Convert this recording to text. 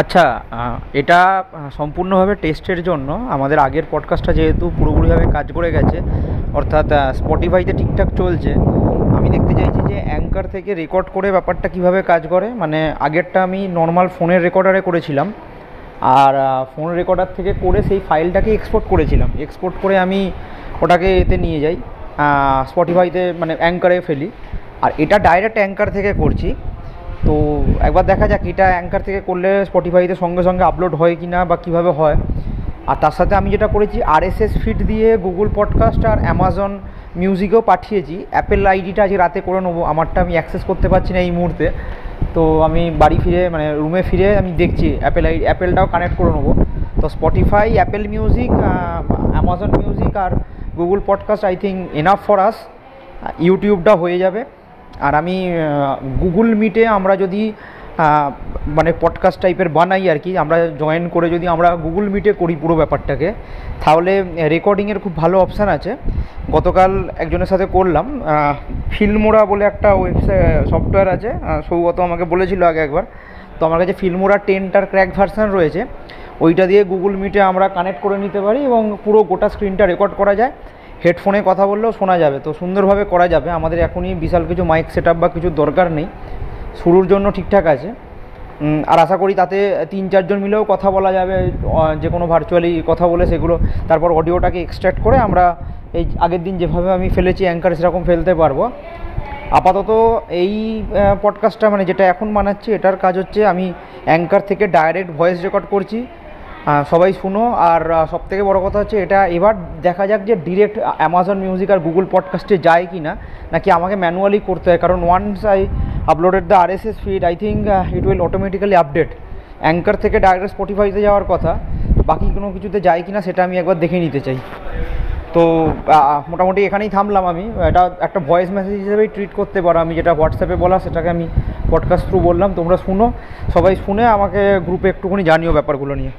আচ্ছা এটা সম্পূর্ণভাবে টেস্টের জন্য। আমাদের আগের পডকাস্টটা যেহেতু পুরোপুরিভাবে কাজ করে গেছে, অর্থাৎ স্পটিফাইতে ঠিকঠাক চলছে, আমি দেখতে চাইছি যে অ্যাঙ্কার থেকে রেকর্ড করে ব্যাপারটা কীভাবে কাজ করে। মানে আগেরটা আমি নর্মাল ফোনের রেকর্ডারে করেছিলাম, আর ফোন রেকর্ডার থেকে করে সেই ফাইলটাকে এক্সপোর্ট করেছিলাম। এক্সপোর্ট করে আমি ওটাকে এতে নিয়ে যাই স্পটিফাইতে মানে অ্যাঙ্কারে ফেলি। আর এটা ডাইরেক্ট অ্যাঙ্কার থেকে করছি। তো একবার দেখা যাক এটা অ্যাঙ্কার থেকে করলে স্পটিফাইতে সঙ্গে সঙ্গে আপলোড হয় কি না বা কীভাবে হয়। আর তার সাথে আমি যেটা করেছি আরএসএস ফিড দিয়ে গুগল পডকাস্ট আর অ্যামাজন মিউজিকেও পাঠিয়েছি। অ্যাপেল আইডিটা আজকে রাতে করে নেব, আমারটা আমি অ্যাক্সেস করতে পারছি না এই মুহূর্তে। তো আমি বাড়ি ফিরে মানে রুমে ফিরে আমি দেখছি অ্যাপেল আই অ্যাপেলটাও কানেক্ট করে নেব। তো Spotify Apple music Amazon music R Google podcast I think enough for us ইউটিউবটা হয়ে যাবে। আর আমি গুগল মিটে আমরা যদি মানে পডকাস্ট টাইপের বানাই আর কি, আমরা জয়েন করে যদি আমরা গুগল মিটে করি পুরো ব্যাপারটাকে, তাহলে রেকর্ডিংয়ের খুব ভালো অপশান আছে। গতকাল একজনের সাথে করলাম ফিল্মোরা বলে একটা ওয়েবসাইট সফটওয়্যার আছে সৌগত আমাকে বলেছিল আগে একবার। তো আমার কাছে ফিল্মোরা টেনটার ক্র্যাক ভার্সান রয়েছে। ওইটা দিয়ে গুগল মিটে আমরা কানেক্ট করে নিতে পারি এবং পুরো গোটা স্ক্রিনটা রেকর্ড করা যায়। হেডফোনে কথা বললেও শোনা যাবে। তো সুন্দরভাবে করা যাবে। আমাদের এখনই বিশাল কিছু মাইক সেট বা কিছু দরকার নেই। শুরুর জন্য ঠিকঠাক আছে। আর আশা করি তাতে তিন চারজন মিলেও কথা বলা যাবে যে কোনো ভার্চুয়ালি কথা বলে সেগুলো। তারপর অডিওটাকে এক্সট্র্যাক্ট করে আমরা এই আগের দিন যেভাবে আমি ফেলেছি অ্যাঙ্কার সেরকম ফেলতে পারব। আপাতত এই পডকাস্টটা মানে যেটা এখন বানাচ্ছি, এটার কাজ হচ্ছে আমি অ্যাঙ্কার থেকে ডাইরেক্ট ভয়েস রেকর্ড করছি। সবাই শুনো। আর সব থেকে বড়ো কথা হচ্ছে এটা এবার দেখা যাক যে ডিরেক্ট অ্যামাজন মিউজিক আর গুগল পডকাস্টে যায় কি না নাকি আমাকে ম্যানুয়ালি করতে হয়। কারণ once I uploaded the R S S feed I think it will automatically update Anchor থেকে ডাইরেক্ট স্পটিফাইতে যাওয়ার কথা। বাকি কোনো কিছুতে যায় কি না সেটা আমি একবার দেখে নিতে চাই। তো মোটামুটি এখানেই থামলাম আমি। এটা একটা ভয়েস মেসেজ হিসেবেই ট্রিট করতে পারো। আমি যেটা হোয়াটসঅ্যাপে বলা, সেটাকে আমি পডকাস্ট থ্রু বললাম। তোমরা শুনো। সবাই শুনে আমাকে গ্রুপে একটুখানি জানিও ব্যাপারগুলো নিয়ে।